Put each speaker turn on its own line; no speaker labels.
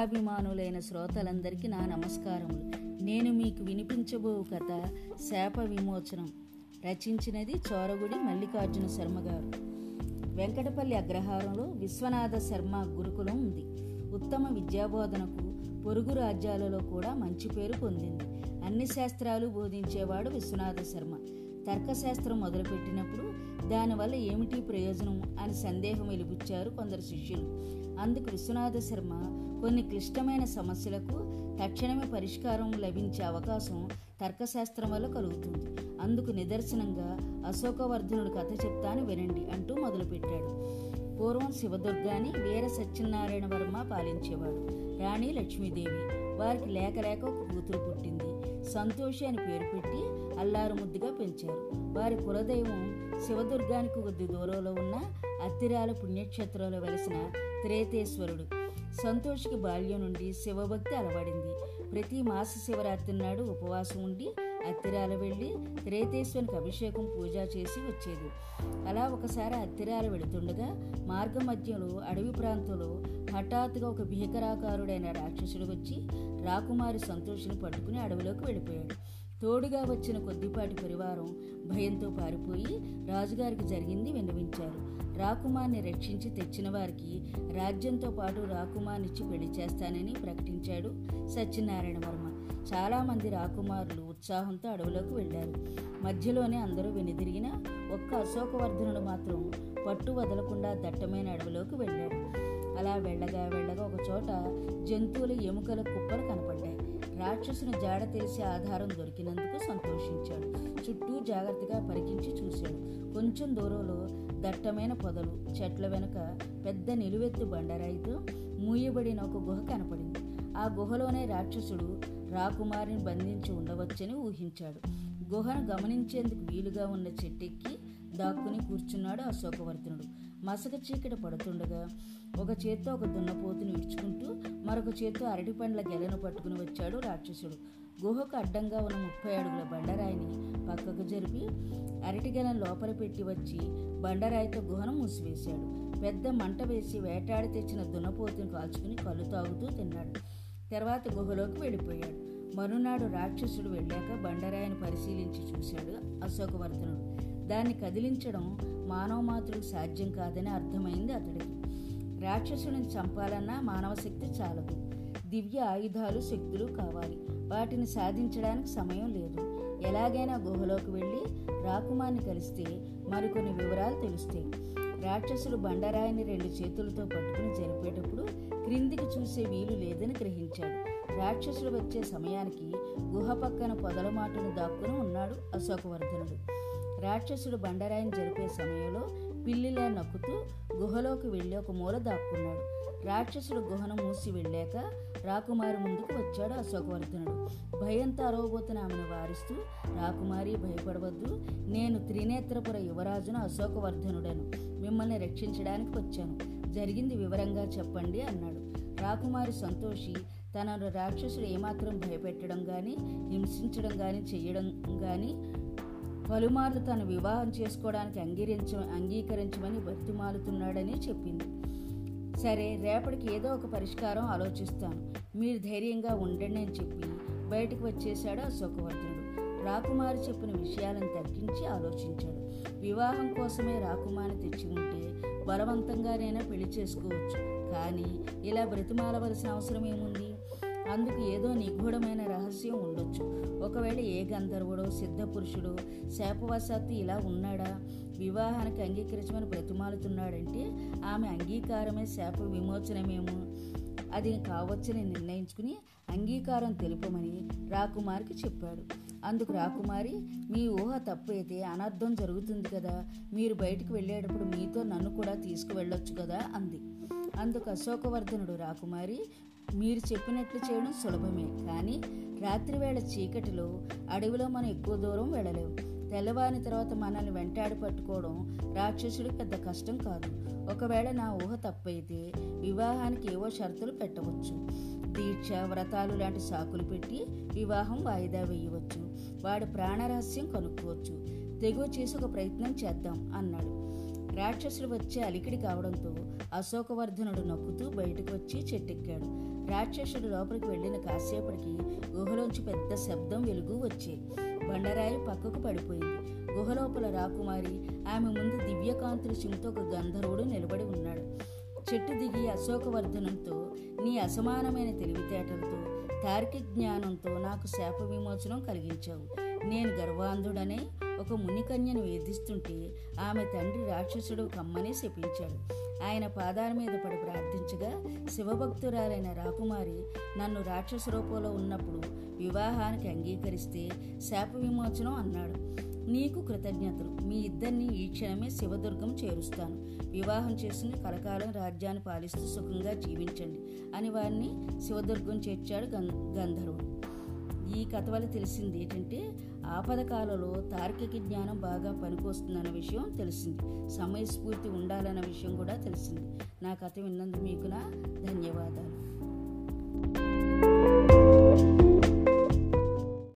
కథాభిమానులైన శ్రోతలందరికీ నా నమస్కారములు. నేను మీకు వినిపించబో కథ శాప విమోచనం రచించినది చోరగుడి మల్లికార్జున శర్మ గారు. వెంకటపల్లి అగ్రహారంలో విశ్వనాథ శర్మ గురుకులం ఉంది. ఉత్తమ విద్యాబోధనకు పొరుగు రాజ్యాలలో కూడా మంచి పేరు పొందింది. అన్ని శాస్త్రాలు బోధించేవాడు విశ్వనాథ శర్మ. తర్కశాస్త్రం మొదలుపెట్టినప్పుడు దానివల్ల ఏమిటి ప్రయోజనం అని సందేహం వెలిబుచ్చారు కొందరు శిష్యులు. అందుకు విశ్వనాథ శర్మ కొన్ని క్లిష్టమైన సమస్యలకు తక్షణమే పరిష్కారం లభించే అవకాశం తర్కశాస్త్రం వల్ల కలుగుతుంది. అందుకు నిదర్శనంగా అశోకవర్ధనుడు కథ చెప్తాను వినండి అంటూ మొదలుపెట్టాడు. పూర్వం శివదుర్గాని వీర సత్యనారాయణ వర్మ పాలించేవాడు. రాణి లక్ష్మీదేవి. వారికి లేక లేక ఒక కూతురు పుట్టింది. సంతోషి అని పేరు పెట్టి అల్లారు ముద్దుగా పెంచారు. వారి కులదైవం శివదుర్గానికి కొద్ది దూరంలో ఉన్న అత్తిరాల పుణ్యక్షేత్రంలో వెలిసిన త్రేతేశ్వరుడు. సంతోష్కి బాల్యం నుండి శివభక్తి అలవడింది. ప్రతి మాస శివరాత్రి నాడు ఉపవాసం ఉండి అత్తిరాల వెళ్ళి త్రేతేశ్వరునికి అభిషేకం పూజ చేసి వచ్చేది. అలా ఒకసారి అత్తిరాల వెళుతుండగా మార్గ మధ్యలో అడవి ప్రాంతంలో హఠాత్తుగా ఒక భీకరాకారుడైన రాక్షసుడు వచ్చి రాకుమారి సంతోషిని పట్టుకుని అడవిలోకి వెళ్ళిపోయాడు. తోడుగా వచ్చిన కొద్దిపాటి పరివారం భయంతో పారిపోయి రాజుగారికి జరిగింది విన్నవించారు. రాకుమార్ని రక్షించి తెచ్చిన వారికి రాజ్యంతో పాటు రాకుమార్నిచ్చి పెళ్ళి చేస్తానని ప్రకటించాడు సత్యనారాయణ వర్మ. చాలామంది రాకుమారులు ఉత్సాహంతో అడవులోకి వెళ్ళారు. మధ్యలోనే అందరూ వెనుదిరిగిన ఒక్క అశోకవర్ధనుడు మాత్రం పట్టు వదలకుండా దట్టమైన అడవిలోకి వెళ్ళాడు. అలా వెళ్ళగా వెళ్ళగా ఒక చోట జంతువుల ఎముకల కుప్పలు కనపడ్డాయి. రాక్షసుని జాడ తెలిసే ఆధారం దొరికినందుకు సంతోషించాడు. చుట్టూ జాగ్రత్తగా పరికించి చూశాడు. కొంచెం దూరంలో దట్టమైన పొదలు చెట్ల వెనుక పెద్ద నిలువెత్తు బండరాయితో మూయబడిన ఒక గుహ కనపడింది. ఆ గుహలోనే రాక్షసుడు రాకుమారిని బంధించి ఉండవచ్చని ఊహించాడు. గుహను గమనించేందుకు వీలుగా ఉన్న చెట్టెక్కి దాక్కుని కూర్చున్నాడు అశోకవర్ధనుడు. మసక చీకటి పడుతుండగా ఒక చేత్తో ఒక దున్నపోతుని ఇడ్చుకుంటూ మరొక చేత్తో అరటి పండ్ల గెలను పట్టుకుని వచ్చాడు రాక్షసుడు. గుహకు అడ్డంగా ఉన్న ముప్పై అడుగుల బండరాయిని పక్కకు జరిపి అరటి గెలను లోపల పెట్టి వచ్చి బండరాయితో గుహను మూసివేశాడు. పెద్ద మంట వేసి వేటాడి తెచ్చిన దున్నపోతుని కాల్చుకుని కళ్ళు తాగుతూ తిన్నాడు. తర్వాత గుహలోకి వెళ్ళిపోయాడు. మరునాడు రాక్షసుడు వెళ్ళాక బండరాయిని పరిశీలించి చూశాడు అశోకవర్ధనుడు. దాన్ని కదిలించడం మానవ మాతృకు సాధ్యం కాదని అర్థమైంది అతడికి. రాక్షసుడిని చంపాలన్నా మానవ శక్తి చాలదు. దివ్య ఆయుధాలు శక్తులు కావాలి. వాటిని సాధించడానికి సమయం లేదు. ఎలాగైనా గుహలోకి వెళ్ళి రాకుమాన్ని కలిస్తే మరికొన్ని వివరాలు తెలుస్తాయి. రాక్షసుడు బండరాయిని రెండు చేతులతో పట్టుకుని జరిపేటప్పుడు క్రిందికి చూసే వీలు లేదని గ్రహించాడు. రాక్షసుడు వచ్చే సమయానికి గుహ పక్కన పొదల మాటను దాక్కుని ఉన్నాడు అశోకవర్ధనుడు. రాక్షసుడు బండరాయిని జరిపే సమయంలో పిల్లిలా నక్కుతూ గుహలోకి వెళ్ళి ఒక మూల దాక్కున్నాడు. రాక్షసుడు గుహను మూసి వెళ్ళాక రాకుమారి ముందుకు వచ్చాడు అశోకవర్ధనుడు. భయంతో అరవబోతున్న ఆమెను వారిస్తూ రాకుమారి భయపడవద్దు. నేను త్రినేత్రపుర యువరాజును అశోకవర్ధనుడను. మిమ్మల్ని రక్షించడానికి వచ్చాను. జరిగింది వివరంగా చెప్పండి అన్నాడు. రాకుమారి సంతోషి తనను రాక్షసుడు ఏమాత్రం భయపెట్టడం కానీ హింసించడం కానీ చేయడం కానీ పలుమార్లు తను వివాహం చేసుకోవడానికి అంగీకరించ అంగీకరించమని బతిమాలుతున్నాడని చెప్పింది. సరే రేపటికి ఏదో ఒక పరిష్కారం ఆలోచిస్తాను. మీరు ధైర్యంగా ఉండండి అని చెప్పి బయటకు వచ్చేశాడు అశోకవర్ధనుడు. రాకుమారి చెప్పిన విషయాలను తగ్గించి ఆలోచించాడు. వివాహం కోసమే రాకుమారి తెచ్చి ఉంటే బలవంతంగానైనా పెళ్ళి చేసుకోవచ్చు. కానీ ఇలా బ్రతిమాలవలసిన అవసరం ఏముంది? అందుకు ఏదో నిగూఢమైన రహస్యం ఉండొచ్చు. ఒకవేళ ఏ గంధర్వుడో సిద్ధపురుషుడో శాపవశాత్తు ఇలా ఉన్నాడా? వివాహానికి అంగీకరించమని బ్రతిమాలుతున్నాడంటే ఆమె అంగీకారమే శాప విమోచనమేమో? అది కావచ్చని నిర్ణయించుకుని అంగీకారం తెలుపమని రాకుమారికి చెప్పాడు. అందుకు రాకుమారి మీ ఊహ తప్పైతే అనర్థం జరుగుతుంది కదా? మీరు బయటికి వెళ్ళేటప్పుడు మీతో నన్ను కూడా తీసుకువెళ్ళొచ్చు కదా? అంది. అందుకు అశోకవర్ధనుడు రాకుమారి మీరు చెప్పినట్లు చేయడం సులభమే. కానీ రాత్రివేళ చీకటిలో అడవిలో మనం ఎక్కువ దూరం వెళ్ళలేము. తెల్లవారిన తర్వాత మనల్ని వెంటాడి పట్టుకోవడం రాక్షసుడికి పెద్ద కష్టం కాదు. ఒకవేళ నా ఊహ తప్పైతే వివాహానికి ఏవో షరతులు పెట్టవచ్చు. దీక్ష వ్రతాలు లాంటి సాకులు పెట్టి వివాహం వాయిదా వేయవచ్చు. వాడి ప్రాణరహస్యం కనుక్కోవచ్చు. తెగువ చేసి ఒక ప్రయత్నం చేద్దాం అన్నాడు. రాక్షసుడు వచ్చి అలికిడి కావడంతో అశోకవర్ధనుడు నొక్కుతూ బయటకు వచ్చి చెట్టెక్కాడు. రాక్షసుడు లోపలికి వెళ్ళిన కాసేపటికి గుహలోంచి పెద్ద శబ్దం వెలుగు వచ్చే బండరాయి పక్కకు పడిపోయింది. గుహలోపల రాకుమారి ఆమె ముందు దివ్యకాంతులు చిమ్ముతో ఒక గంధర్వుడు నిలబడి ఉన్నాడు. చెట్టు దిగి అశోకవర్ధనంతో నీ అసమానమైన తెలివితేటలతో తార్కిక జ్ఞానంతో నాకు శాప విమోచనం కలిగించావు. నేను గర్వాంధుడనే ఒక మునికన్యను వేధిస్తుంటే ఆమె తండ్రి రాక్షసుడు కమ్మని శపించాడు. ఆయన పాదాల మీద పడి ప్రార్థించగా శివభక్తురాలైన రాకుమారి నన్ను రాక్షస రూపంలో ఉన్నప్పుడు వివాహానికి అంగీకరిస్తే శాప విమోచనం అన్నాడు. నీకు కృతజ్ఞతలు. మీ ఇద్దరిని ఈ క్షణమే శివదుర్గం చేరుస్తాను. వివాహం చేసుకుని కలకాలం రాజ్యాన్ని పాలిస్తూ సుఖంగా జీవించండి అని వారిని శివదుర్గం చేర్చాడు గం- గంధర్వుడు. ఈ కథ వల్ల తెలిసింది ఏంటంటే ఆపద కాలంలో తార్కిక జ్ఞానం బాగా పనికొస్తుందన్న విషయం తెలిసింది. సమయస్ఫూర్తి ఉండాలన్న విషయం కూడా తెలిసింది. నా కథ విన్నందుకు మీకు నా ధన్యవాదాలు.